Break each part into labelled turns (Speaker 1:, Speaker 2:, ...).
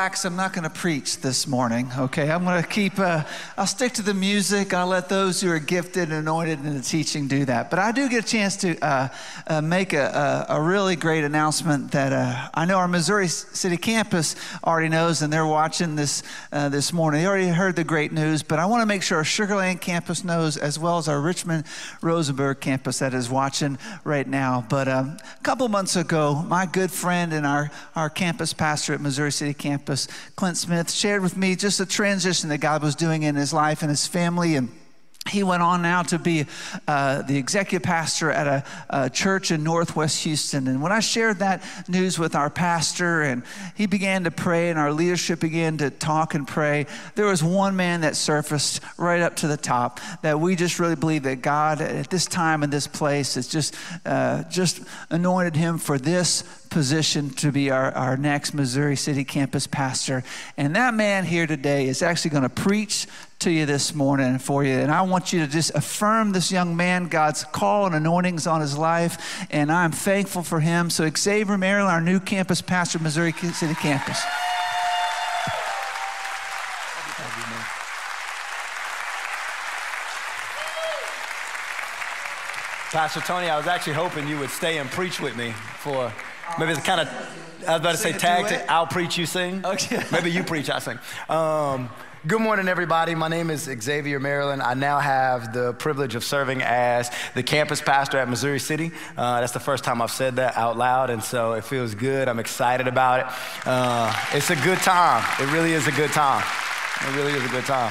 Speaker 1: Relax. I'm not going to preach this morning, okay? I'm going to keep, uh, I'll stick to the music. I'll let those who are gifted and anointed in the teaching do that. But I do get a chance to uh, uh, make a, a, a, really great announcement that uh, I know our Missouri City campus already knows, and they're watching this uh, this morning. They already heard the great news, but I want to make sure our Sugarland campus knows, as well as our Richmond Rosenberg campus that is watching right now. But um, a couple months ago, my good friend and our, our campus pastor at Missouri City campus, Clint Smith, shared with me just a transition that God was doing in his life and his family. And he went on now to be uh, the executive pastor at a, a, church in Northwest Houston. And when I shared that news with our pastor and he began to pray and our leadership began to talk and pray, there was one man that surfaced right up to the top that we just really believe that God at this time and this place has just, uh, just anointed him for this position to be our, our next Missouri City campus pastor. And that man here today is actually going to preach to you this morning for you. And I want you to just affirm this young man, God's call and anointings on his life. And I'm thankful for him. So, Xavier Maryland, our new campus pastor, Missouri City campus.
Speaker 2: Pastor Tony, I was actually hoping you would stay and preach with me for maybe it's kind of, I was about to say tag, to, I'll preach, you sing. Okay. maybe you preach, I sing. Um, Good morning, everybody. My name is Xavier Maryland. I now have the privilege of serving as the campus pastor at Missouri City. Uh, that's the first time I've said that out loud, and so it feels good. I'm excited about it. Uh, it's a good time. It really is a good time. It really is a good time.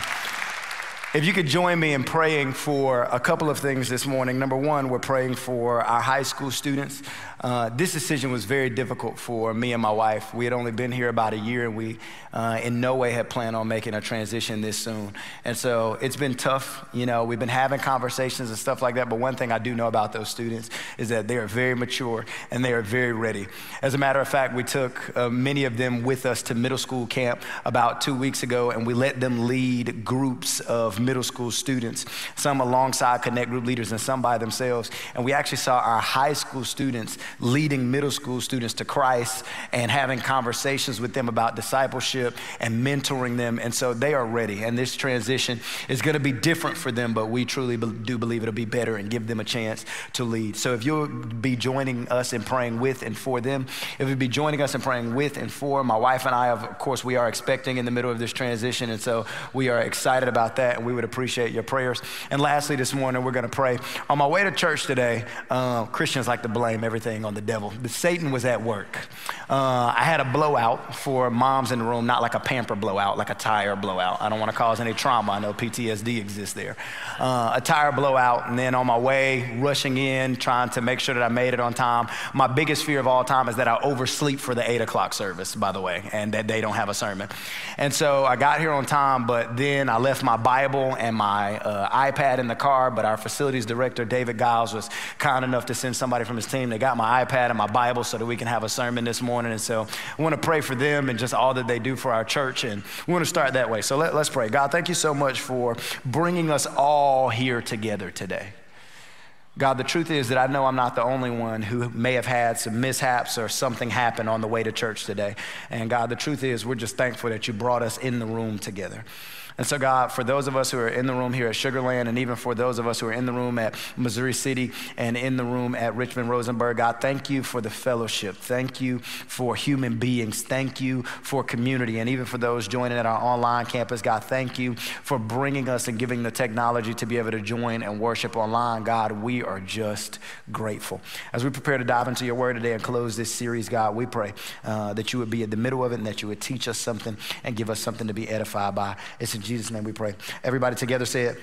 Speaker 2: If you could join me in praying for a couple of things this morning. Number one, we're praying for our high school students. Uh, this decision was very difficult for me and my wife. We had only been here about a year, and we uh, in no way had planned on making a transition this soon. And so it's been tough. You know, we've been having conversations and stuff like that. But one thing I do know about those students is that they are very mature and they are very ready. As a matter of fact, we took uh, many of them with us to middle school camp about two weeks ago, and we let them lead groups of middle school students, some alongside Connect Group leaders and some by themselves. And we actually saw our high school students leading middle school students to Christ and having conversations with them about discipleship and mentoring them. And so they are ready. And this transition is going to be different for them, but we truly do believe it'll be better and give them a chance to lead. So if you'll be joining us in praying with and for them, if you'll be joining us in praying with and for, my wife and I, of course, we are expecting in the middle of this transition. And so we are excited about that and we would appreciate your prayers. And lastly, this morning, we're going to pray. On my way to church today, uh, Christians like to blame everything on the devil, but Satan was at work. Uh, I had a blowout for moms in the room, not like a pamper blowout, like a tire blowout. I don't want to cause any trauma. I know PTSD exists there. Uh, a tire blowout, and then on my way, rushing in, trying to make sure that I made it on time. My biggest fear of all time is that I oversleep for the eight o'clock service, by the way, and that they don't have a sermon. And so I got here on time, but then I left my Bible and my uh, iPad in the car. But our facilities director, David Giles, was kind enough to send somebody from his team. They got my iPad and my Bible so that we can have a sermon this morning. And so I want to pray for them and just all that they do for our church. And we want to start that way. So let, us pray. God, thank you so much for bringing us all here together today. God, the truth is that I know I'm not the only one who may have had some mishaps or something happen on the way to church today. And God, the truth is we're just thankful that you brought us in the room together. And so, God, for those of us who are in the room here at Sugarland, and even for those of us who are in the room at Missouri City and in the room at Richmond Rosenberg, God, thank you for the fellowship. Thank you for human beings. Thank you for community. And even for those joining at our online campus, God, thank you for bringing us and giving the technology to be able to join and worship online. God, we are just grateful. As we prepare to dive into your word today and close this series, God, we pray uh, that you would be in the middle of it and that you would teach us something and give us something to be edified by. It's in Jesus' name we pray. Everybody together say it.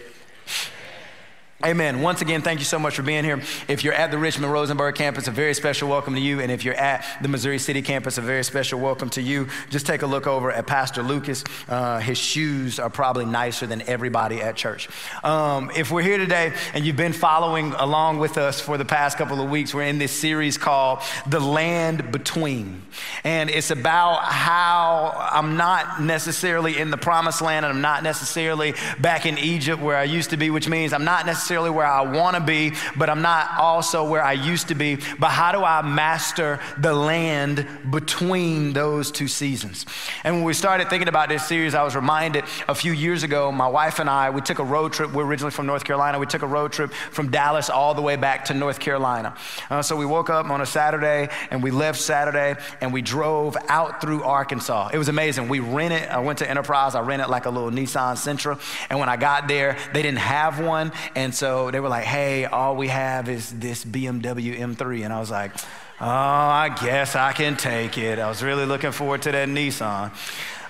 Speaker 2: Amen. Once again, thank you so much for being here. If you're at the Richmond Rosenberg campus, a very special welcome to you. And if you're at the Missouri City campus, a very special welcome to you. Just take a look over at Pastor Lucas. Uh, his shoes are probably nicer than everybody at church. Um, if we're here today and you've been following along with us for the past couple of weeks, we're in this series called The Land Between. And it's about how I'm not necessarily in the promised land and I'm not necessarily back in Egypt where I used to be, which means I'm not necessarily necessarily where I want to be, but I'm not also where I used to be. But how do I master the land between those two seasons? And when we started thinking about this series, I was reminded a few years ago, my wife and I, we took a road trip. We're originally from North Carolina. We took a road trip from Dallas all the way back to North Carolina. Uh, so we woke up on a Saturday and we left Saturday and we drove out through Arkansas. It was amazing. We rented, I went to Enterprise, I rented like a little Nissan Sentra. And when I got there, they didn't have one. And so they were like, hey, all we have is this BMW M3. And I was like, oh, I guess I can take it. I was really looking forward to that Nissan.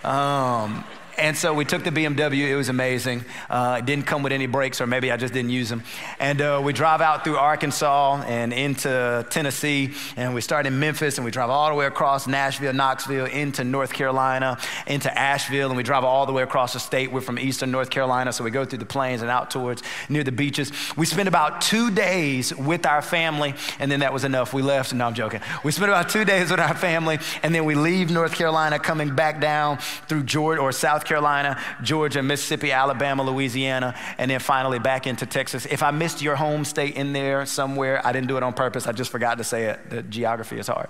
Speaker 2: Um, and so we took the BMW. It was amazing. Uh, it didn't come with any brakes, or maybe I just didn't use them. And uh, we drive out through Arkansas and into Tennessee, and we start in Memphis, and we drive all the way across Nashville, Knoxville, into North Carolina, into Asheville, and we drive all the way across the state. We're from eastern North Carolina, so we go through the plains and out towards near the beaches. We spent about two days with our family, and then that was enough. We left. No, I'm joking. We spent about two days with our family, and then we leave North Carolina, coming back down through Georgia or South Carolina, Georgia, Mississippi, Alabama, Louisiana, and then finally back into Texas. If I missed your home state in there somewhere, I didn't do it on purpose. I just forgot to say it. The geography is hard.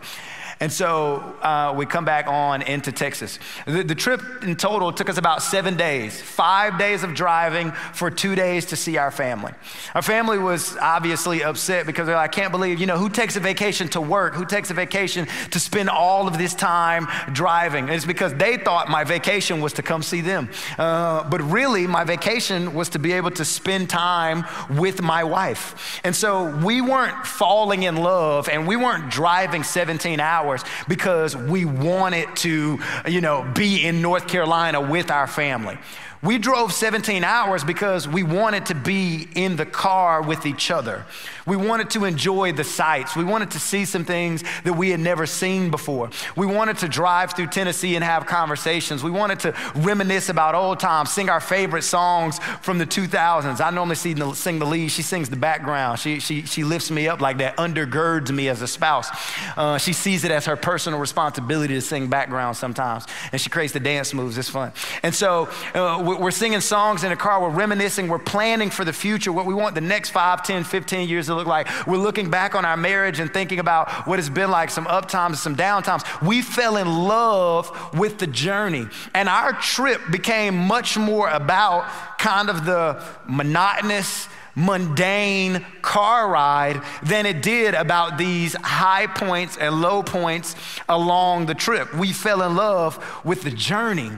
Speaker 2: And so uh, we come back on into Texas. The, the, trip in total took us about seven days, five days of driving for two days to see our family. Our family was obviously upset because they're like, I can't believe, you know, who takes a vacation to work? Who takes a vacation to spend all of this time driving? And it's because they thought my vacation was to come see them. Uh, but really, my vacation was to be able to spend time with my wife. And so we weren't falling in love and we weren't driving 17 hours hours because we wanted to, you know, be in North Carolina with our family. We drove 17 hours because we wanted to be in the car with each other. We wanted to enjoy the sights. We wanted to see some things that we had never seen before. We wanted to drive through Tennessee and have conversations. We wanted to reminisce about old times, sing our favorite songs from the 2000s. I normally sing the, sing the lead. She sings the background. She, she, she lifts me up like that, undergirds me as a spouse. Uh, she sees it as her personal responsibility to sing background sometimes. And she creates the dance moves. It's fun. And so uh, we're singing songs in the car, we're reminiscing, we're planning for the future, what we want the next 5, 10, 15 years to look like. We're looking back on our marriage and thinking about what it's been like, some up times, and some down times. We fell in love with the journey. And our trip became much more about kind of the monotonous, mundane car ride than it did about these high points and low points along the trip. We fell in love with the journey.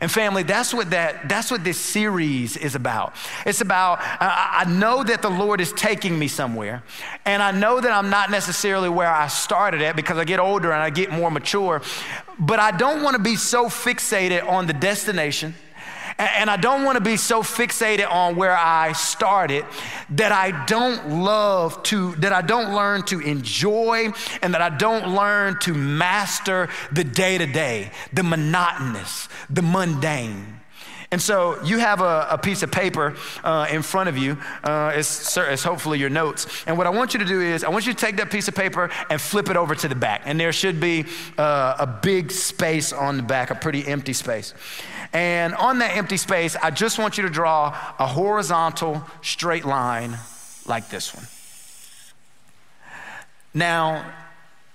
Speaker 2: And family, that's what that that's what this series is about. It's about I know that the Lord is taking me somewhere, and I know that I'm not necessarily where I started at because I get older and I get more mature, but I don't want to be so fixated on the destination and I don't want to be so fixated on where I started that I don't love to, that I don't learn to enjoy and that I don't learn to master the day to day, the monotonous, the mundane. And so you have a, a piece of paper uh, in front of you. Uh, it's, it's, hopefully your notes. And what I want you to do is, I want you to take that piece of paper and flip it over to the back. And there should be uh, a big space on the back, a pretty empty space. And on that empty space, I just want you to draw a horizontal straight line like this one. Now,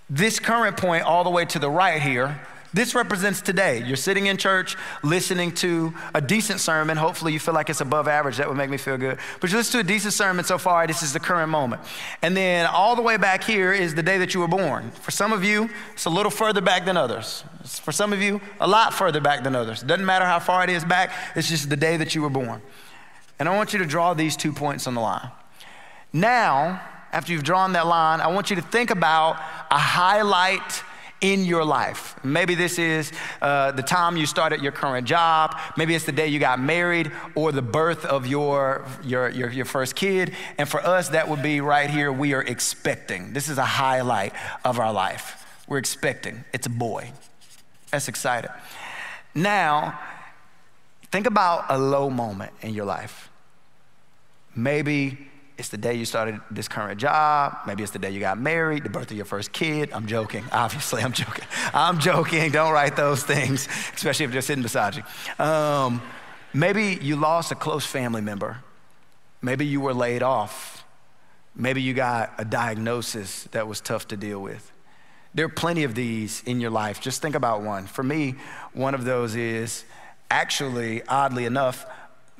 Speaker 2: this current point all the way to the right here this represents today. You're sitting in church listening to a decent sermon. Hopefully, you feel like it's above average. That would make me feel good. But you listen to a decent sermon so far. This is the current moment. And then all the way back here is the day that you were born. For some of you, it's a little further back than others. For some of you, a lot further back than others. It doesn't matter how far it is back, it's just the day that you were born. And I want you to draw these two points on the line. Now, after you've drawn that line, I want you to think about a highlight in your life. Maybe this is uh, the time you started your current job. Maybe it's the day you got married or the birth of your, your, your, your, first kid. And for us, that would be right here. We are expecting. This is a highlight of our life. We're expecting. It's a boy. That's exciting. Now, think about a low moment in your life. Maybe it's the day you started this current job. Maybe it's the day you got married, the birth of your first kid. I'm joking. Obviously, I'm joking. I'm joking. Don't write those things, especially if they're sitting beside you. Um, maybe you lost a close family member. Maybe you were laid off. Maybe you got a diagnosis that was tough to deal with. There are plenty of these in your life. Just think about one. For me, one of those is actually, oddly enough,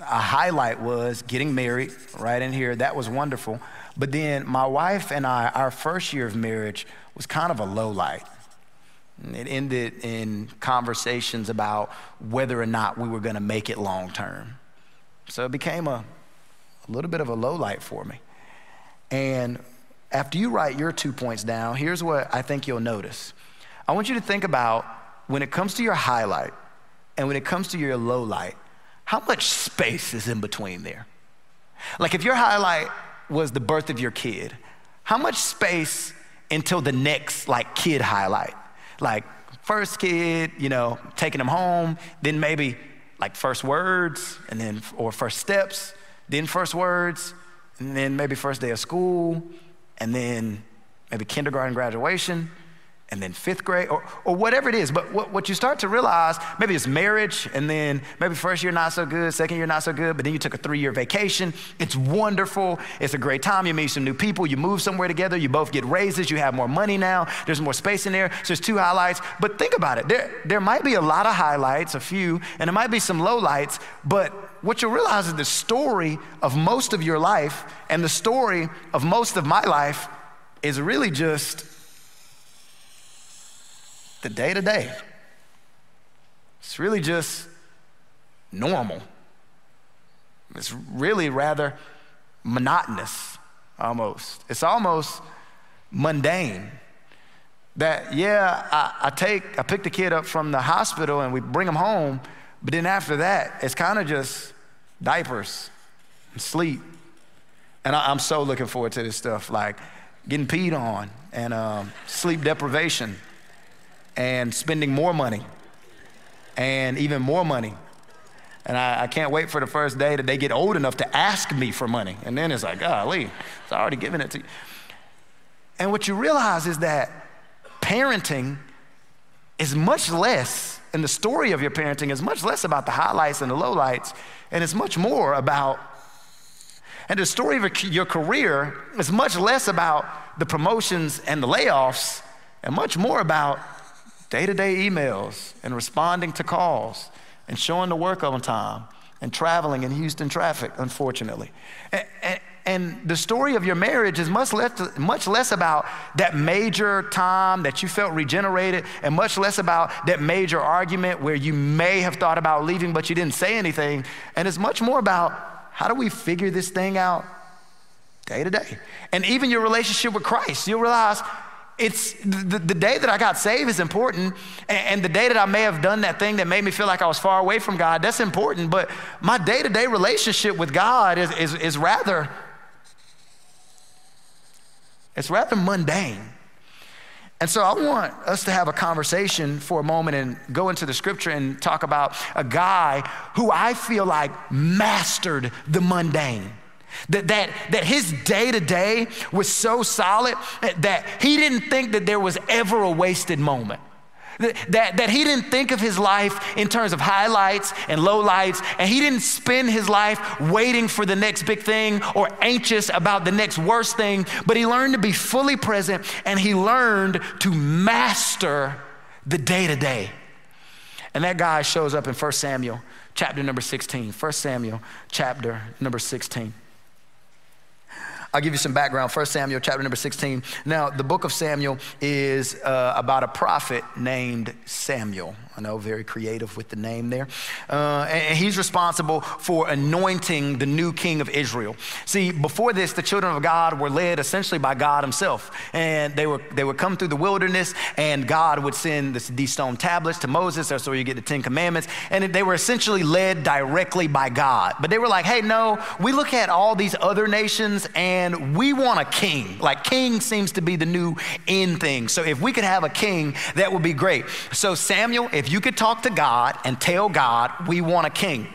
Speaker 2: a highlight was getting married right in here. That was wonderful. But then my wife and I, our first year of marriage was kind of a low light. It ended in conversations about whether or not we were going to make it long term. So it became a, a little bit of a low light for me. And after you write your two points down, here's what I think you'll notice. I want you to think about when it comes to your highlight and when it comes to your low light, how much space is in between there? Like if your highlight was the birth of your kid, how much space until the next like kid highlight? Like first kid, you know, taking them home, then maybe like first words and then or first steps, then first words, and then maybe first day of school, and then maybe kindergarten graduation, and then fifth grade, or, or whatever it is. But what, what you start to realize, maybe it's marriage, and then maybe first year not so good, second year not so good, but then you took a three year vacation. It's wonderful. It's a great time. You meet some new people. You move somewhere together. You both get raises. You have more money now. There's more space in there. So there's two highlights. But think about it. There, there might be a lot of highlights, a few, and there might be some lowlights, but what you'll realize is the story of most of your life and the story of most of my life is really just the day to day. It's really just normal. It's really rather monotonous almost. It's almost mundane. That, yeah, I, I, take, I pick the kid up from the hospital and we bring him home, but then after that, it's kind of just diapers and sleep. And I, am so looking forward to this stuff, like getting peed on and um, sleep deprivation and spending more money and even more money. And I, I, can't wait for the first day that they get old enough to ask me for money. And then it's like, golly, it's already given it to you. And what you realize is that parenting is much less, and the story of your parenting is much less about the highlights and the lowlights, and it's much more about, and the story of your career is much less about the promotions and the layoffs, and much more about day to day emails and responding to calls and showing the work on time and traveling in Houston traffic, unfortunately. And, and, and, the story of your marriage is much less, much less about that major time that you felt regenerated and much less about that major argument where you may have thought about leaving but you didn't say anything. And it's much more about how do we figure this thing out day to day? And even your relationship with Christ, you'll realize it's the, the, day that I got saved is important, and, and, the day that I may have done that thing that made me feel like I was far away from God, that's important. But my day to day relationship with God is, is, is rather, it's rather mundane. And so I want us to have a conversation for a moment and go into the scripture and talk about a guy who I feel like mastered the mundane. That, that, that his day to day was so solid that he didn't think that there was ever a wasted moment. That, that, he didn't think of his life in terms of highlights and lowlights, and he didn't spend his life waiting for the next big thing or anxious about the next worst thing, but he learned to be fully present and he learned to master the day to day. And that guy shows up in 1 Samuel chapter number 16. 1 Samuel chapter number 16. I'll give you some background. 1 Samuel chapter number 16. Now, the book of Samuel is uh, about a prophet named Samuel. I know, very creative with the name there. Uh, and he's responsible for anointing the new king of Israel. See, before this, the children of God were led essentially by God himself. And they, were, they would come through the wilderness, and God would send this, these stone tablets to Moses. That's where you get the Ten Commandments. And they were essentially led directly by God. But they were like, hey, no, we look at all these other nations, and we want a king. Like, king seems to be the new in thing. So if we could have a king, that would be great. So Samuel if you could talk to God and tell God, we want a king.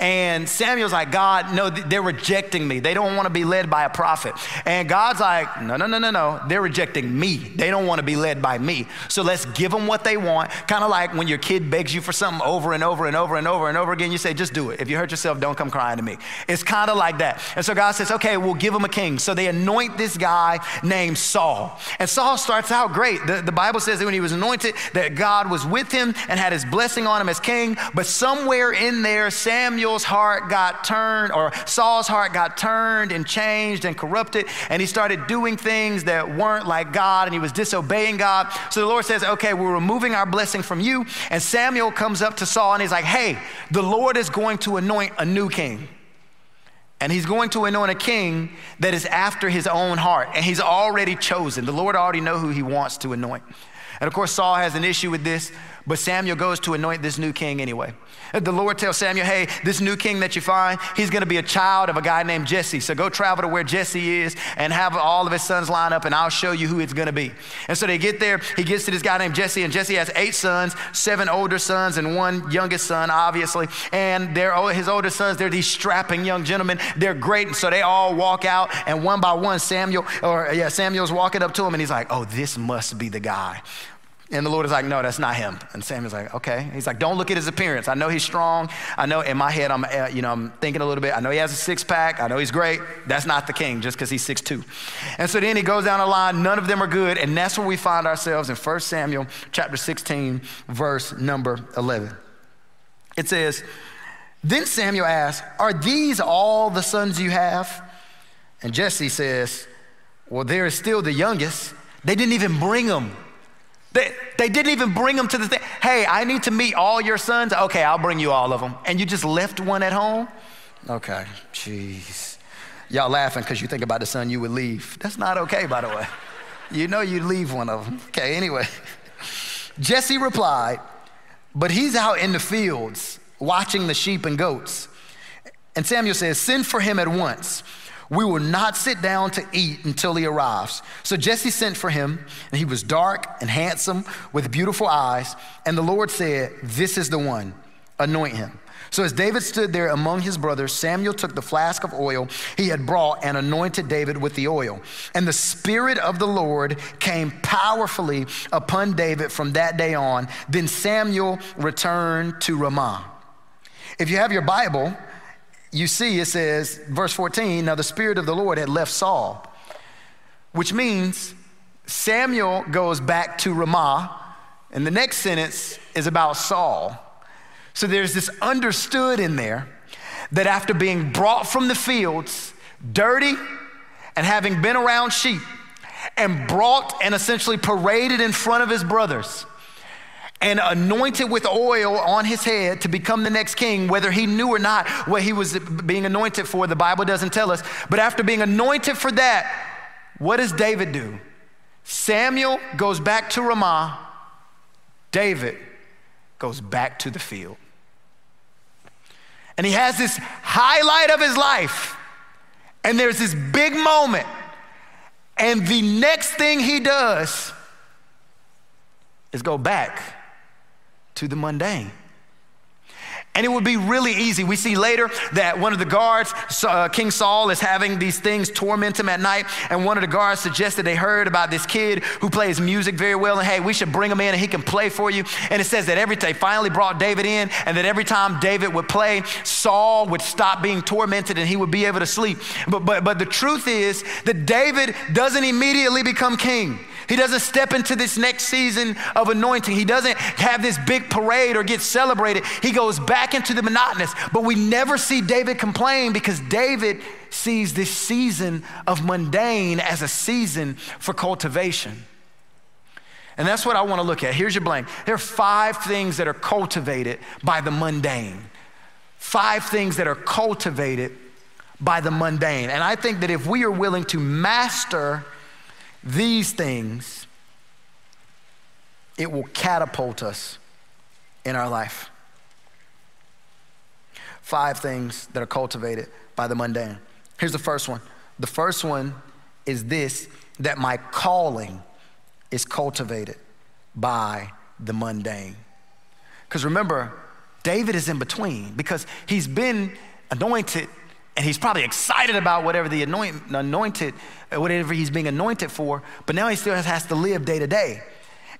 Speaker 2: And Samuel's like, God, no, they're rejecting me. They don't want to be led by a prophet. And God's like, no, no, no, no, no. They're rejecting me. They don't want to be led by me. So let's give them what they want. Kind of like when your kid begs you for something over and over and over and over and over again, you say, just do it. If you hurt yourself, don't come crying to me. It's kind of like that. And so God says, okay, we'll give them a king. So they anoint this guy named Saul. And Saul starts out great. The, the Bible says that when he was anointed, that God was with him and had his blessing on him as king. But somewhere in there, Samuel's heart got turned, or Saul's heart got turned and changed and corrupted. And he started doing things that weren't like God and he was disobeying God. So the Lord says, okay, we're removing our blessing from you. And Samuel comes up to Saul and he's like, hey, the Lord is going to anoint a new king. And he's going to anoint a king that is after his own heart. And he's already chosen. The Lord already know who he wants to anoint. And of course, Saul has an issue with this, but Samuel goes to anoint this new king anyway. The Lord tells Samuel, hey, this new king that you find, he's going to be a child of a guy named Jesse. So go travel to where Jesse is and have all of his sons line up, and I'll show you who it's going to be. And so they get there. He gets to this guy named Jesse, and Jesse has eight sons, seven older sons, and one youngest son, obviously. And they're, his older sons, they're these strapping young gentlemen. They're great. And so they all walk out, and one by one, Samuel, or yeah, Samuel's walking up to him, and he's like, oh, this must be the guy. And the Lord is like, no, that's not him. And Samuel's like, okay. He's like, don't look at his appearance. I know he's strong. I know in my head, I'm, uh, you know, I'm thinking a little bit. I know he has a six pack. I know he's great. That's not the king just because he's six two. And so then he goes down the line. None of them are good. And that's where we find ourselves in 1 Samuel chapter 16, verse number 11. It says, then Samuel asked, are these all the sons you have? And Jesse says, well, there is still the youngest. They didn't even bring him they, they didn't even bring them to the thing. Hey, I need to meet all your sons. Okay, I'll bring you all of them. And you just left one at home? Okay, jeez. Y'all laughing because you think about the son you would leave. That's not okay, by the way. You know you'd leave one of them. Okay, anyway. Jesse replied, But he's out in the fields watching the sheep and goats. And Samuel says, Send for him at once. We will not sit down to eat until he arrives. So Jesse sent for him, and he was dark and handsome with beautiful eyes. And the Lord said, This is the one, anoint him. So as David stood there among his brothers, Samuel took the flask of oil he had brought and anointed David with the oil. And the Spirit of the Lord came powerfully upon David from that day on. Then Samuel returned to Ramah. If you have your Bible, you see it says, verse 14, now the Spirit of the Lord had left Saul, which means Samuel goes back to Ramah, and the next sentence is about Saul. So there's this understood in there that after being brought from the fields, dirty, and having been around sheep, and brought and essentially paraded in front of his brothers, and anointed with oil on his head to become the next king, whether he knew or not what he was being anointed for. The Bible doesn't tell us. But after being anointed for that, what does David do? Samuel goes back to Ramah, David goes back to the field. And he has this highlight of his life, and there's this big moment. And the next thing he does is go back to the mundane. And it would be really easy. We see later that one of the guards, uh, King Saul, is having these things torment him at night. And one of the guards suggested they heard about this kid who plays music very well. And hey, we should bring him in and he can play for you. And it says that every they finally brought David in, and that every time David would play, Saul would stop being tormented and he would be able to sleep. But, but, but the truth is that David doesn't immediately become king. He doesn't step into this next season of anointing. He doesn't have this big parade or get celebrated. He goes back into the monotonous. But we never see David complain because David sees this season of mundane as a season for cultivation. And that's what I want to look at. Here's your blank. There are five things that are cultivated by the mundane. Five things that are cultivated by the mundane. And I think that if we are willing to master these things, it will catapult us in our life. Five things that are cultivated by the mundane. Here's the first one. The first one is this that my calling is cultivated by the mundane. Because remember, David is in between because he's been anointed and he's probably excited about whatever the anoint, anointed, whatever he's being anointed for, but now he still has to live day to day.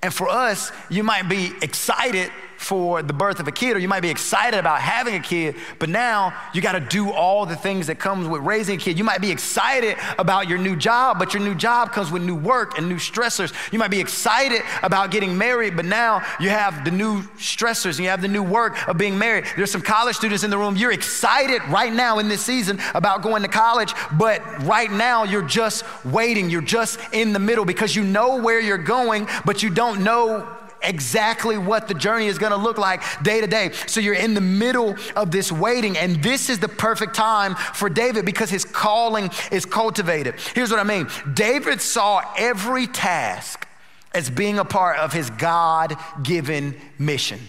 Speaker 2: And for us, you might be excited for the birth of a kid, or you might be excited about having a kid, but now you got to do all the things that comes with raising a kid. You might be excited about your new job, but your new job comes with new work and new stressors. You might be excited about getting married, but now you have the new stressors and you have the new work of being married. There's some college students in the room. You're excited right now in this season about going to college, but right now you're just waiting. You're just in the middle because you know where you're going, but you don't know exactly what the journey is going to look like day to day. So you're in the middle of this waiting, and this is the perfect time for David because his calling is cultivated. Here's what I mean David saw every task as being a part of his God given mission.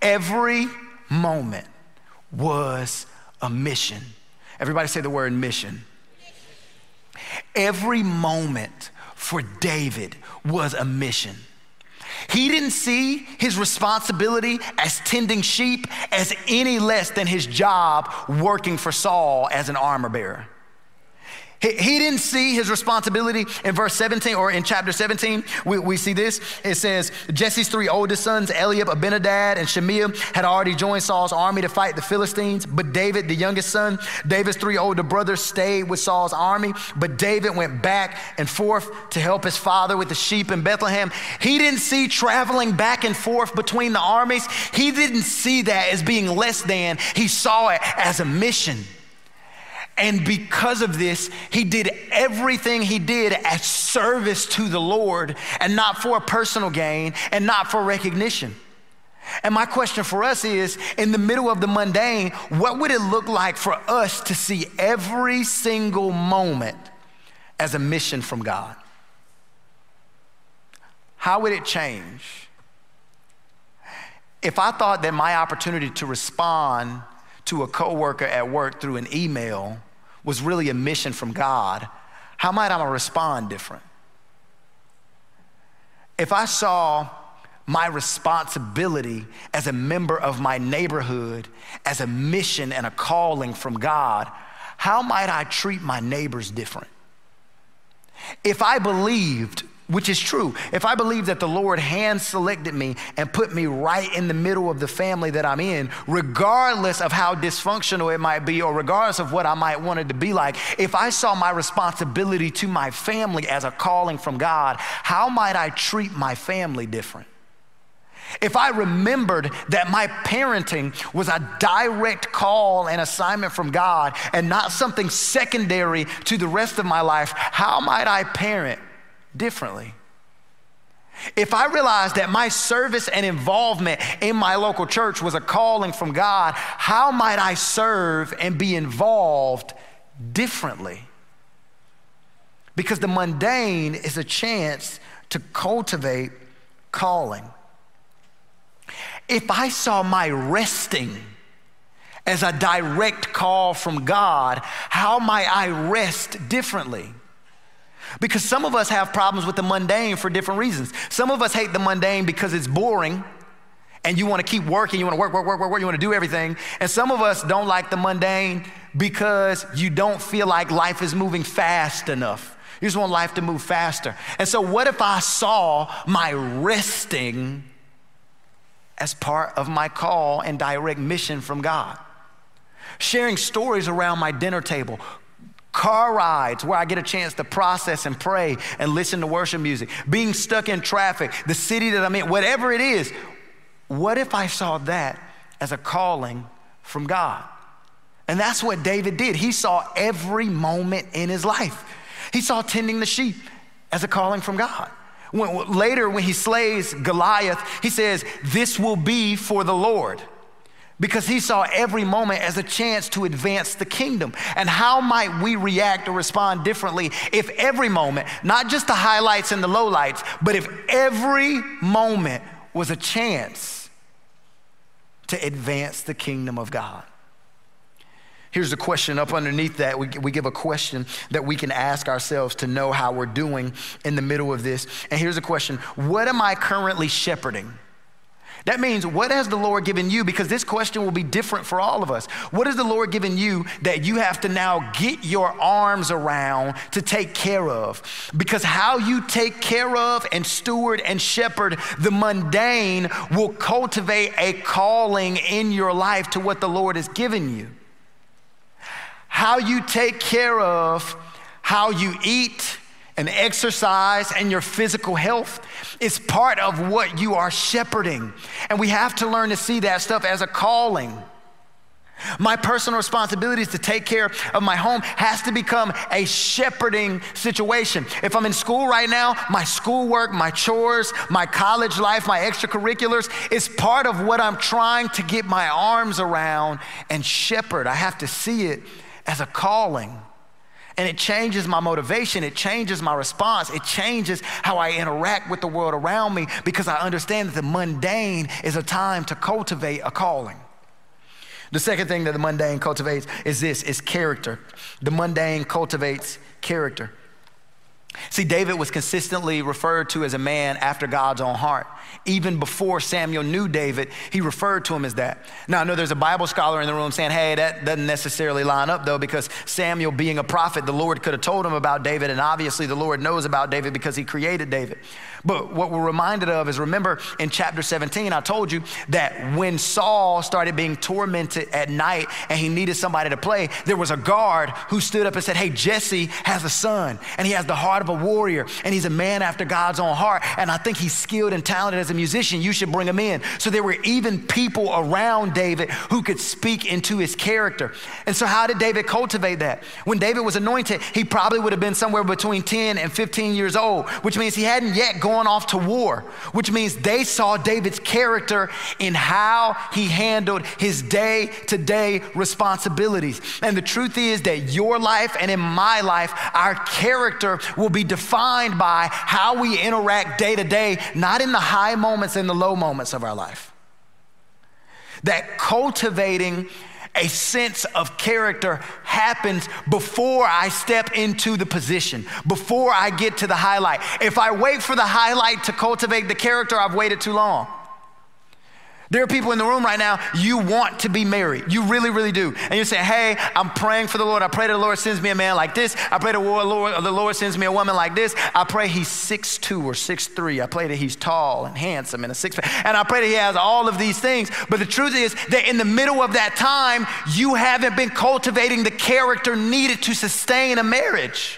Speaker 2: Every moment was a mission. Everybody say the word mission. Every moment for David was a mission. He didn't see his responsibility as tending sheep as any less than his job working for Saul as an armor bearer. He, he didn't see his responsibility in verse 17 or in chapter 17. We, we see this. It says, Jesse's three oldest sons, Eliab, Abinadab, and Shimea, had already joined Saul's army to fight the Philistines. But David, the youngest son, David's three older brothers, stayed with Saul's army. But David went back and forth to help his father with the sheep in Bethlehem. He didn't see traveling back and forth between the armies, he didn't see that as being less than. He saw it as a mission. And because of this, he did everything he did as service to the Lord and not for personal gain and not for recognition. And my question for us is in the middle of the mundane, what would it look like for us to see every single moment as a mission from God? How would it change? If I thought that my opportunity to respond to a coworker at work through an email was really a mission from God, how might I respond different? If I saw my responsibility as a member of my neighborhood as a mission and a calling from God, how might I treat my neighbors different? If I believed which is true. If I believe that the Lord hand selected me and put me right in the middle of the family that I'm in, regardless of how dysfunctional it might be or regardless of what I might want it to be like, if I saw my responsibility to my family as a calling from God, how might I treat my family different? If I remembered that my parenting was a direct call and assignment from God and not something secondary to the rest of my life, how might I parent differently. If I realized that my service and involvement in my local church was a calling from God, how might I serve and be involved differently? Because the mundane is a chance to cultivate calling. If I saw my resting as a direct call from God, how might I rest differently? Because some of us have problems with the mundane for different reasons. Some of us hate the mundane because it's boring and you want to keep working, you want to work, work, work, work, work, you want to do everything. And some of us don't like the mundane because you don't feel like life is moving fast enough. You just want life to move faster. And so, what if I saw my resting as part of my call and direct mission from God? Sharing stories around my dinner table, car rides where I get a chance to process and pray and listen to worship music, being stuck in traffic, the city that I'm in, whatever it is. What if I saw that as a calling from God? And that's what David did. He saw every moment in his life. He saw tending the sheep as a calling from God. When, later, when he slays Goliath, he says, This will be for the Lord because he saw every moment as a chance to advance the kingdom. And how might we react or respond differently if every moment, not just the highlights and the lowlights, but if every moment was a chance to advance the kingdom of God? Here's the question up underneath that. We, we give a question that we can ask ourselves to know how we're doing in the middle of this. And here's a question What am I currently shepherding? That means, what has the Lord given you? Because this question will be different for all of us. What has the Lord given you that you have to now get your arms around to take care of? Because how you take care of and steward and shepherd the mundane will cultivate a calling in your life to what the Lord has given you. How you take care of how you eat, and exercise and your physical health is part of what you are shepherding. And we have to learn to see that stuff as a calling. My personal responsibility is to take care of my home has to become a shepherding situation. If I'm in school right now, my schoolwork, my chores, my college life, my extracurriculars is part of what I'm trying to get my arms around and shepherd. I have to see it as a calling. And it changes my motivation, it changes my response, it changes how I interact with the world around me because I understand that the mundane is a time to cultivate a calling. The second thing that the mundane cultivates is this is character. The mundane cultivates character. See, David was consistently referred to as a man after God's own heart. Even before Samuel knew David, he referred to him as that. Now, I know there's a Bible scholar in the room saying, hey, that doesn't necessarily line up though, because Samuel being a prophet, the Lord could have told him about David, and obviously the Lord knows about David because he created David. But what we're reminded of is remember in chapter 17, I told you that when Saul started being tormented at night and he needed somebody to play, there was a guard who stood up and said, Hey, Jesse has a son, and he has the heart of a warrior, and he's a man after God's own heart, and I think he's skilled and talented as a musician. You should bring him in. So there were even people around David who could speak into his character. And so, how did David cultivate that? When David was anointed, he probably would have been somewhere between 10 and 15 years old, which means he hadn't yet gone off to war, which means they saw David's character in how he handled his day to day responsibilities. And the truth is that your life and in my life, our character will be defined by how we interact day to day, not in the high moments and the low moments of our life. That cultivating a sense of character happens before I step into the position, before I get to the highlight. If I wait for the highlight to cultivate the character, I've waited too long. There are people in the room right now, you want to be married. You really, really do. And you're saying, hey, I'm praying for the Lord. I pray that the Lord sends me a man like this. I pray the Lord, the Lord sends me a woman like this. I pray he's 6'2 or 6'3. I pray that he's tall and handsome and a six And I pray that he has all of these things. But the truth is that in the middle of that time, you haven't been cultivating the character needed to sustain a marriage.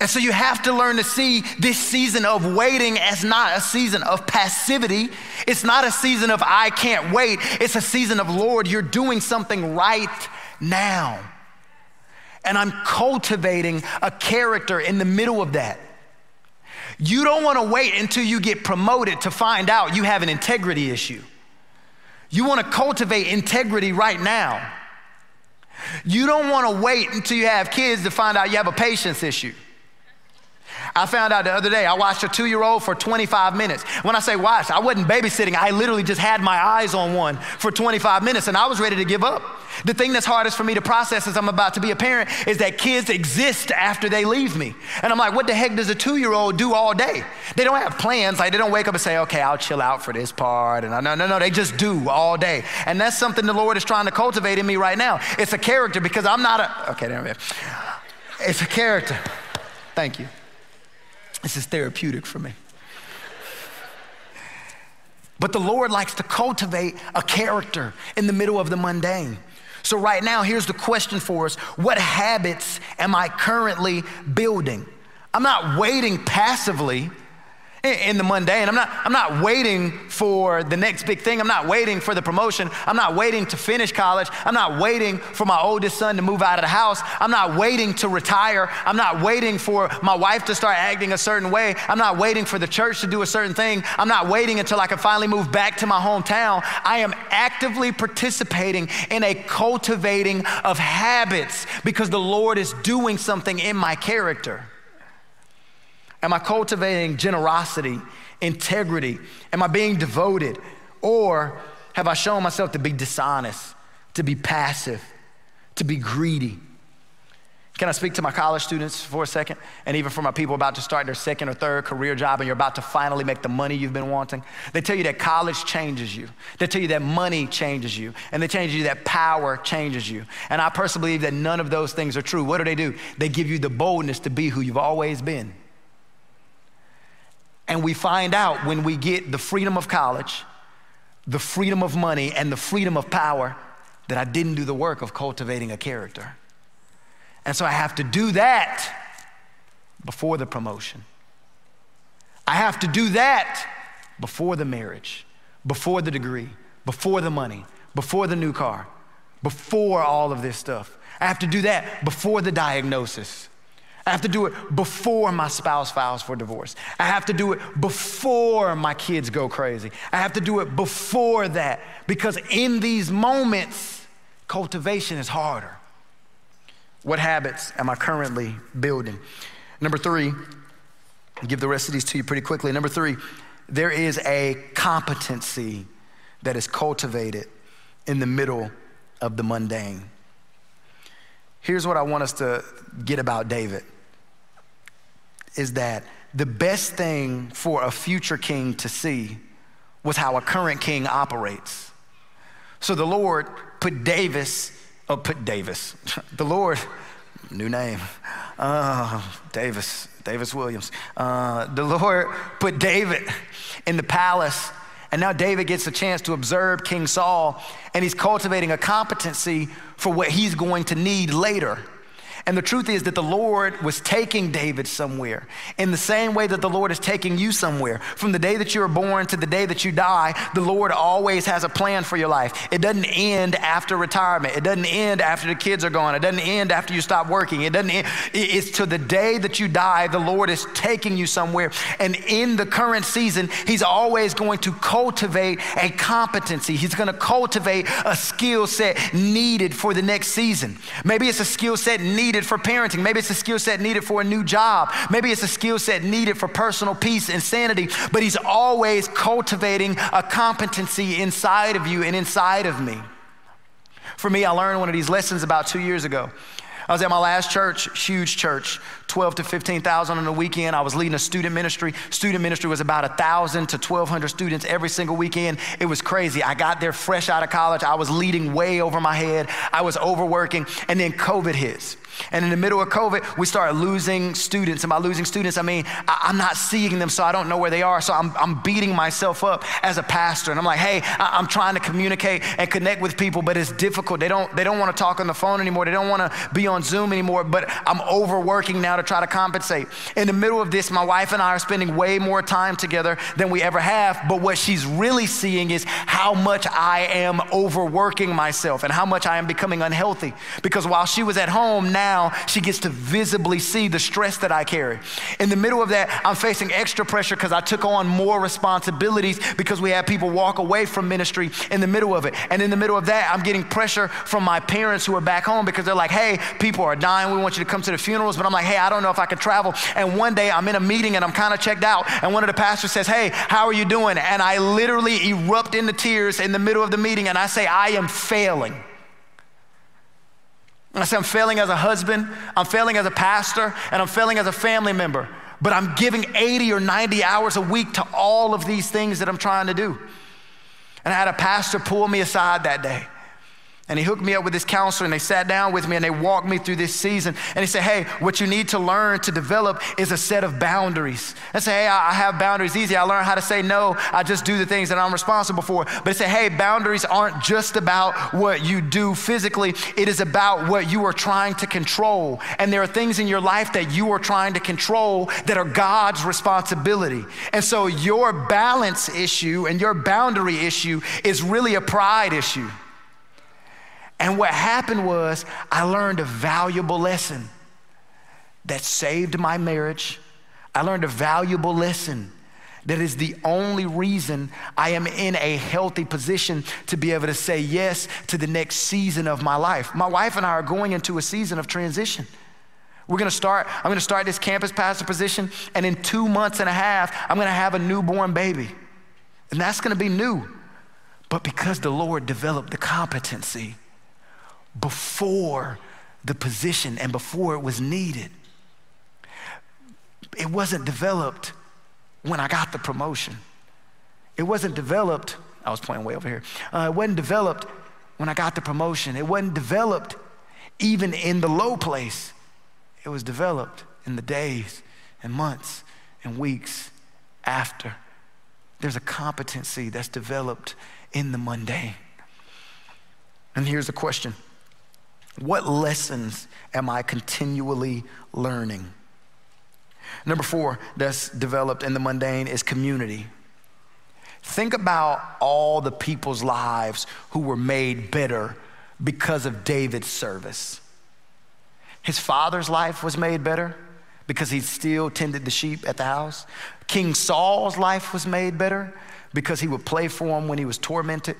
Speaker 2: And so you have to learn to see this season of waiting as not a season of passivity. It's not a season of I can't wait. It's a season of Lord, you're doing something right now. And I'm cultivating a character in the middle of that. You don't want to wait until you get promoted to find out you have an integrity issue. You want to cultivate integrity right now. You don't want to wait until you have kids to find out you have a patience issue. I found out the other day, I watched a two year old for 25 minutes. When I say watch, I wasn't babysitting. I literally just had my eyes on one for 25 minutes and I was ready to give up. The thing that's hardest for me to process as I'm about to be a parent is that kids exist after they leave me. And I'm like, what the heck does a two year old do all day? They don't have plans. Like, they don't wake up and say, okay, I'll chill out for this part. And I, no, no, no, they just do all day. And that's something the Lord is trying to cultivate in me right now. It's a character because I'm not a, okay, there we go. It's a character. Thank you. This is therapeutic for me. But the Lord likes to cultivate a character in the middle of the mundane. So, right now, here's the question for us What habits am I currently building? I'm not waiting passively in the mundane. I'm not, I'm not waiting for the next big thing. I'm not waiting for the promotion. I'm not waiting to finish college. I'm not waiting for my oldest son to move out of the house. I'm not waiting to retire. I'm not waiting for my wife to start acting a certain way. I'm not waiting for the church to do a certain thing. I'm not waiting until I can finally move back to my hometown. I am actively participating in a cultivating of habits because the Lord is doing something in my character. Am I cultivating generosity, integrity? Am I being devoted? Or have I shown myself to be dishonest, to be passive, to be greedy? Can I speak to my college students for a second? And even for my people about to start their second or third career job and you're about to finally make the money you've been wanting? They tell you that college changes you. They tell you that money changes you. And they tell you that power changes you. And I personally believe that none of those things are true. What do they do? They give you the boldness to be who you've always been. And we find out when we get the freedom of college, the freedom of money, and the freedom of power that I didn't do the work of cultivating a character. And so I have to do that before the promotion. I have to do that before the marriage, before the degree, before the money, before the new car, before all of this stuff. I have to do that before the diagnosis. I have to do it before my spouse files for divorce. I have to do it before my kids go crazy. I have to do it before that because in these moments, cultivation is harder. What habits am I currently building? Number three, I'll give the rest of these to you pretty quickly. Number three, there is a competency that is cultivated in the middle of the mundane. Here's what I want us to get about David is that the best thing for a future king to see was how a current king operates. So the Lord put Davis Oh, put Davis. The Lord, new name, uh, Davis, Davis Williams. Uh, the Lord put David in the palace, and now David gets a chance to observe King Saul, and he's cultivating a competency for what he's going to need later. And the truth is that the Lord was taking David somewhere in the same way that the Lord is taking you somewhere. From the day that you are born to the day that you die, the Lord always has a plan for your life. It doesn't end after retirement, it doesn't end after the kids are gone, it doesn't end after you stop working. It doesn't end. It's to the day that you die, the Lord is taking you somewhere. And in the current season, He's always going to cultivate a competency, He's going to cultivate a skill set needed for the next season. Maybe it's a skill set needed needed for parenting. Maybe it's a skill set needed for a new job. Maybe it's a skill set needed for personal peace and sanity. But He's always cultivating a competency inside of you and inside of me. For me, I learned one of these lessons about two years ago. I was at my last church, huge church, 12 to 15,000 on the weekend. I was leading a student ministry. Student ministry was about 1,000 to 1,200 students every single weekend. It was crazy. I got there fresh out of college. I was leading way over my head. I was overworking, and then COVID hits. And in the middle of COVID, we started losing students. And by losing students, I mean I, am not seeing them, so I don't know where they are. So I'm, I'm beating myself up as a pastor. And I'm like, hey, I, am trying to communicate and connect with people, but it's difficult. They don't, they don't want to talk on the phone anymore. They don't want to be on Zoom anymore, but I'm overworking now to try to compensate. In the middle of this, my wife and I are spending way more time together than we ever have. But what she's really seeing is how much I am overworking myself and how much I am becoming unhealthy. Because while she was at home, now now she gets to visibly see the stress that I carry. In the middle of that, I'm facing extra pressure because I took on more responsibilities because we had people walk away from ministry in the middle of it. And in the middle of that, I'm getting pressure from my parents who are back home because they're like, hey, people are dying. We want you to come to the funerals. But I'm like, hey, I don't know if I can travel. And one day I'm in a meeting and I'm kind of checked out. And one of the pastors says, hey, how are you doing? And I literally erupt into tears in the middle of the meeting and I say, I am failing. I say, I'm failing as a husband, I'm failing as a pastor, and I'm failing as a family member. But I'm giving 80 or 90 hours a week to all of these things that I'm trying to do. And I had a pastor pull me aside that day. And he hooked me up with this counselor, and they sat down with me and they walked me through this season. And he said, Hey, what you need to learn to develop is a set of boundaries. I said, Hey, I have boundaries easy. I learned how to say no. I just do the things that I'm responsible for. But he said, Hey, boundaries aren't just about what you do physically, it is about what you are trying to control. And there are things in your life that you are trying to control that are God's responsibility. And so your balance issue and your boundary issue is really a pride issue. And what happened was, I learned a valuable lesson that saved my marriage. I learned a valuable lesson that is the only reason I am in a healthy position to be able to say yes to the next season of my life. My wife and I are going into a season of transition. We're gonna start, I'm gonna start this campus pastor position, and in two months and a half, I'm gonna have a newborn baby. And that's gonna be new. But because the Lord developed the competency, before the position and before it was needed. It wasn't developed when I got the promotion. It wasn't developed, I was pointing way over here. Uh, it wasn't developed when I got the promotion. It wasn't developed even in the low place. It was developed in the days and months and weeks after. There's a competency that's developed in the mundane. And here's the question What lessons am I continually learning? Number four, that's developed in the mundane is community. Think about all the people's lives who were made better because of David's service. His father's life was made better because he still tended the sheep at the house. King Saul's life was made better because he would play for him when he was tormented.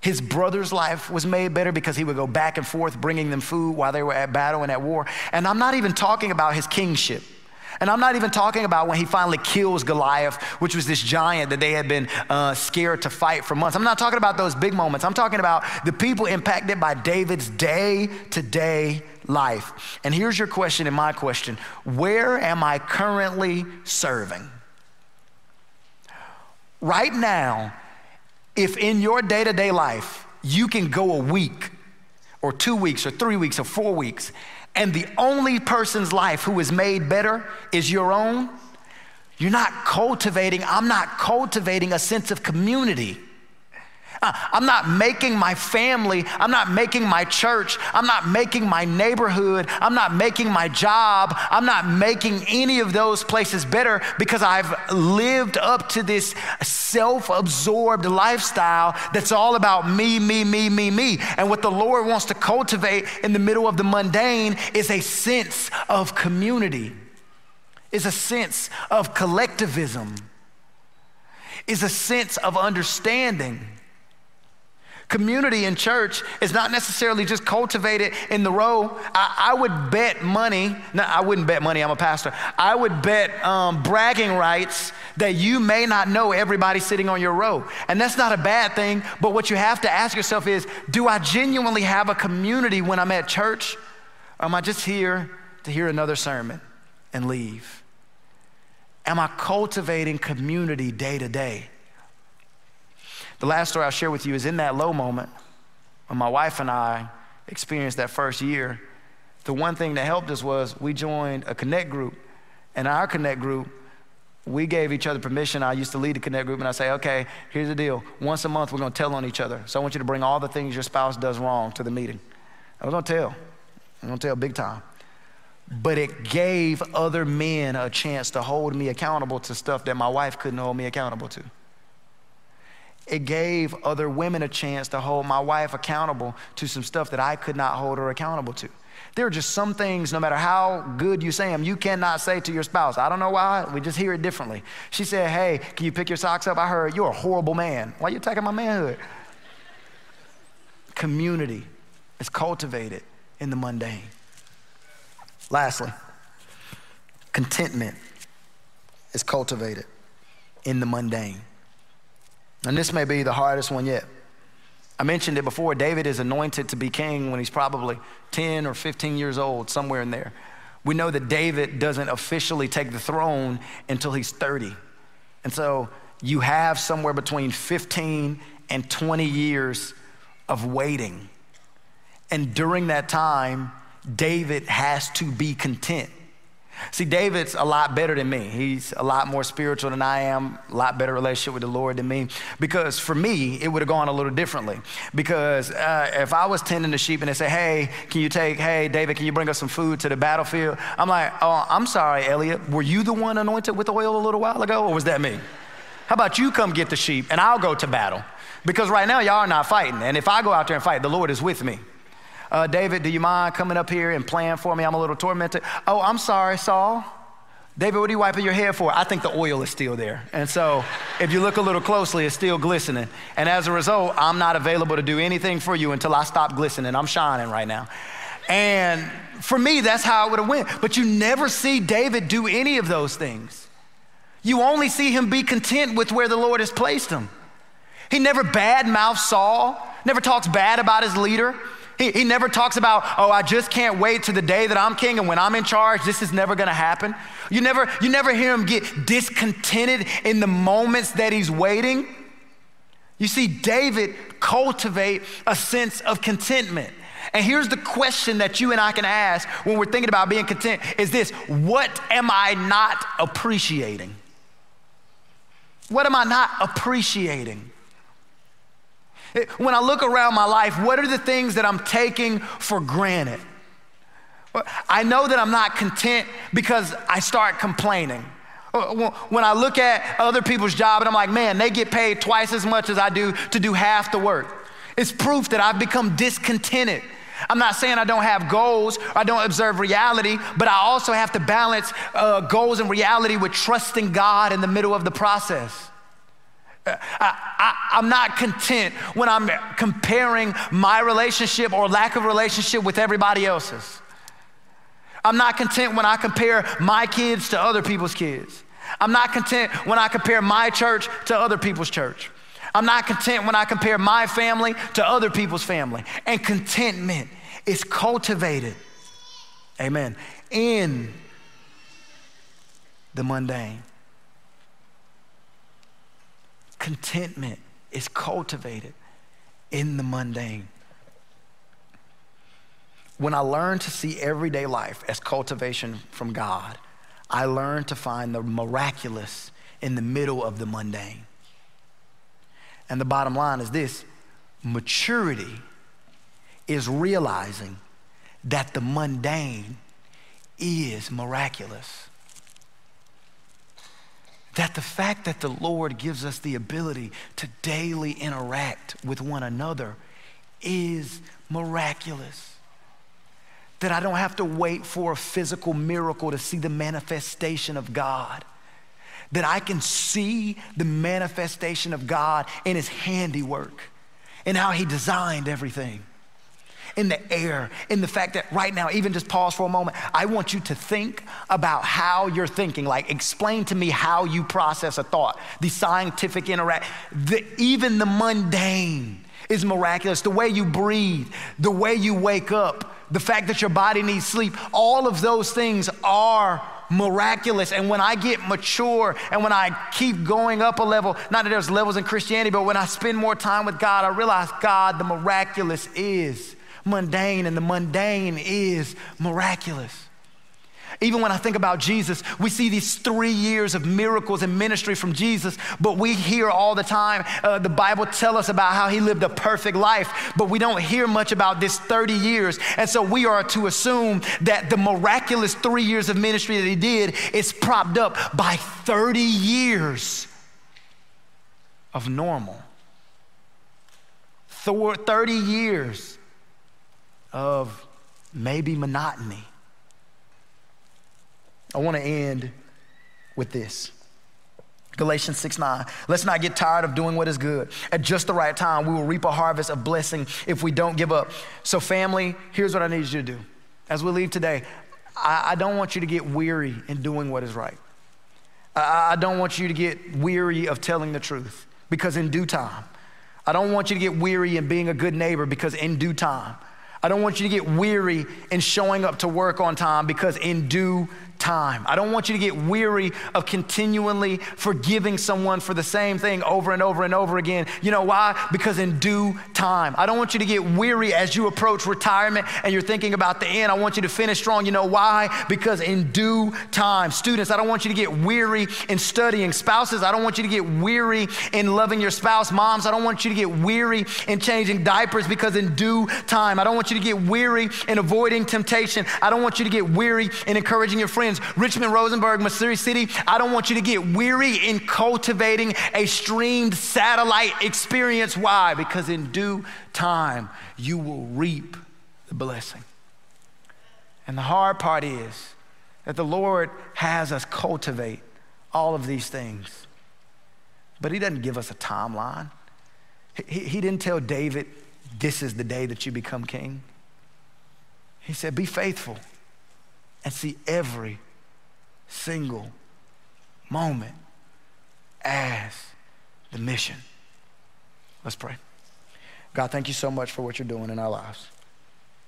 Speaker 2: His brother's life was made better because he would go back and forth bringing them food while they were at battle and at war. And I'm not even talking about his kingship. And I'm not even talking about when he finally kills Goliath, which was this giant that they had been uh, scared to fight for months. I'm not talking about those big moments. I'm talking about the people impacted by David's day to day life. And here's your question and my question Where am I currently serving? Right now, if in your day to day life you can go a week or two weeks or three weeks or four weeks and the only person's life who is made better is your own, you're not cultivating, I'm not cultivating a sense of community. Uh, I'm not making my family, I'm not making my church, I'm not making my neighborhood, I'm not making my job, I'm not making any of those places better because I've lived up to this self absorbed lifestyle that's all about me, me, me, me, me. And what the Lord wants to cultivate in the middle of the mundane is a sense of community, is a sense of collectivism, is a sense of understanding. Community in church is not necessarily just cultivated in the row. I, I would bet money, no, I wouldn't bet money, I'm a pastor. I would bet um, bragging rights that you may not know everybody sitting on your row. And that's not a bad thing, but what you have to ask yourself is do I genuinely have a community when I'm at church? Or am I just here to hear another sermon and leave? Am I cultivating community day to day? The last story I'll share with you is in that low moment when my wife and I experienced that first year. The one thing that helped us was we joined a connect group. And our connect group, we gave each other permission. I used to lead the connect group, and I say, okay, here's the deal. Once a month, we're going to tell on each other. So I want you to bring all the things your spouse does wrong to the meeting. I was going to tell. I'm going to tell big time. But it gave other men a chance to hold me accountable to stuff that my wife couldn't hold me accountable to it gave other women a chance to hold my wife accountable to some stuff that I could not hold her accountable to. There are just some things, no matter how good you say them, you cannot say to your spouse. I don't know why, we just hear it differently. She said, Hey, can you pick your socks up? I heard you're a horrible man. Why are you attacking my manhood? Community is cultivated in the mundane. Lastly, contentment is cultivated in the mundane. And this may be the hardest one yet. I mentioned it before. David is anointed to be king when he's probably 10 or 15 years old, somewhere in there. We know that David doesn't officially take the throne until he's 30. And so you have somewhere between 15 and 20 years of waiting. And during that time, David has to be content. See, David's a lot better than me. He's a lot more spiritual than I am, a lot better relationship with the Lord than me. Because for me, it would have gone a little differently. Because uh, if I was tending the sheep and they say, hey, can you take, hey, David, can you bring us some food to the battlefield? I'm like, oh, I'm sorry, Elliot. Were you the one anointed with oil a little while ago, or was that me? How about you come get the sheep and I'll go to battle? Because right now, y'all are not fighting. And if I go out there and fight, the Lord is with me uh, David, do you mind coming up here and playing for me? I'm a little tormented. Oh, I'm sorry, Saul. David, what are you wiping your hair for? I think the oil is still there. And so if you look a little closely, it's still glistening. And as a result, I'm not available to do anything for you until I stop glistening. I'm shining right now. And for me, that's how it would have went. But you never see David do any of those things. You only see him be content with where the Lord has placed him. He never badmouths Saul, never talks bad about his leader He, he never talks about, oh, I just can't wait to the day that I'm king and when I'm in charge, this is never gonna happen. You never, you never hear him get discontented in the moments that he's waiting. You see, David cultivate a sense of contentment. And here's the question that you and I can ask when we're thinking about being content is this what am I not appreciating? What am I not appreciating? When I look around my life, what are the things that I'm taking for granted? I know that I'm not content because I start complaining. When I look at other people's job and I'm like, man, they get paid twice as much as I do to do half the work. It's proof that I've become discontented. I'm not saying I don't have goals, I don't observe reality, but I also have to balance uh, goals and reality with trusting God in the middle of the process. I, am not content when I'm comparing my relationship or lack of relationship with everybody else's. I'm not content when I compare my kids to other people's kids. I'm not content when I compare my church to other people's church. I'm not content when I compare my family to other people's family. And contentment is cultivated, amen, in the mundane. Contentment is cultivated in the mundane. When I learn to see everyday life as cultivation from God, I learn to find the miraculous in the middle of the mundane. And the bottom line is this maturity is realizing that the mundane is miraculous that the fact that the Lord gives us the ability to daily interact with one another is miraculous. That I don't have to wait for a physical miracle to see the manifestation of God. That I can see the manifestation of God in His handiwork and how He designed everything in the air, in the fact that right now, even just pause for a moment, I want you to think about how you're thinking. Like, explain to me how you process a thought, the scientific interact, the, even the mundane is miraculous. The way you breathe, the way you wake up, the fact that your body needs sleep, all of those things are miraculous. And when I get mature and when I keep going up a level, not that there's levels in Christianity, but when I spend more time with God, I realize God, the miraculous is mundane, and the mundane is miraculous. Even when I think about Jesus, we see these three years of miracles and ministry from Jesus, but we hear all the time uh, the Bible tell us about how he lived a perfect life, but we don't hear much about this 30 years. And so we are to assume that the miraculous three years of ministry that he did is propped up by 30 years of normal. 30 years of maybe monotony. I want to end with this. Galatians 6 9. Let's not get tired of doing what is good. At just the right time, we will reap a harvest of blessing if we don't give up. So, family, here's what I need you to do. As we leave today, I, I don't want you to get weary in doing what is right. I, I don't want you to get weary of telling the truth because in due time, I don't want you to get weary in being a good neighbor because in due time, I don't want you to get weary in showing up to work on time because in due time. I don't want you to get weary of continually forgiving someone for the same thing over and over and over again. You know why? Because in due time. I don't want you to get weary as you approach retirement and you're thinking about the end. I want you to finish strong. You know why? Because in due time. Students, I don't want you to get weary in studying. Spouses, I don't want you to get weary in loving your spouse. Moms, I don't want you to get weary in changing diapers because in due time. I don't want you to get weary in avoiding temptation. I don't want you to get weary in encouraging your friends friends, Richmond, Rosenberg, Missouri City, I don't want you to get weary in cultivating a streamed satellite experience. Why? Because in due time, you will reap the blessing. And the hard part is that the Lord has us cultivate all of these things, but He doesn't give us a timeline. He, he didn't tell David, This is the day that you become king. He said, Be faithful and see every single moment as the mission. Let's pray. God, thank you so much for what you're doing in our lives.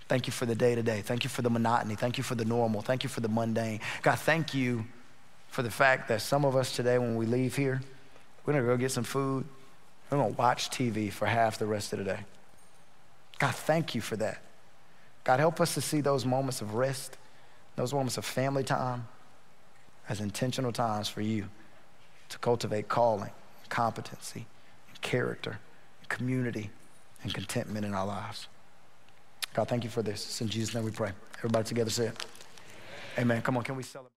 Speaker 2: Thank you for the day to day. Thank you for the monotony. Thank you for the normal. Thank you for the mundane. God, thank you for the fact that some of us today, when we leave here, we're going to go get some food. We're going to watch TV for half the rest of the day. God, thank you for that. God, help us to see those moments of rest, those moments of family time as intentional times for you to cultivate calling, competency, and character, and community, and contentment in our lives. God, thank you for this. It's in Jesus' name we pray. Everybody together say it. Amen. Come on, can we celebrate?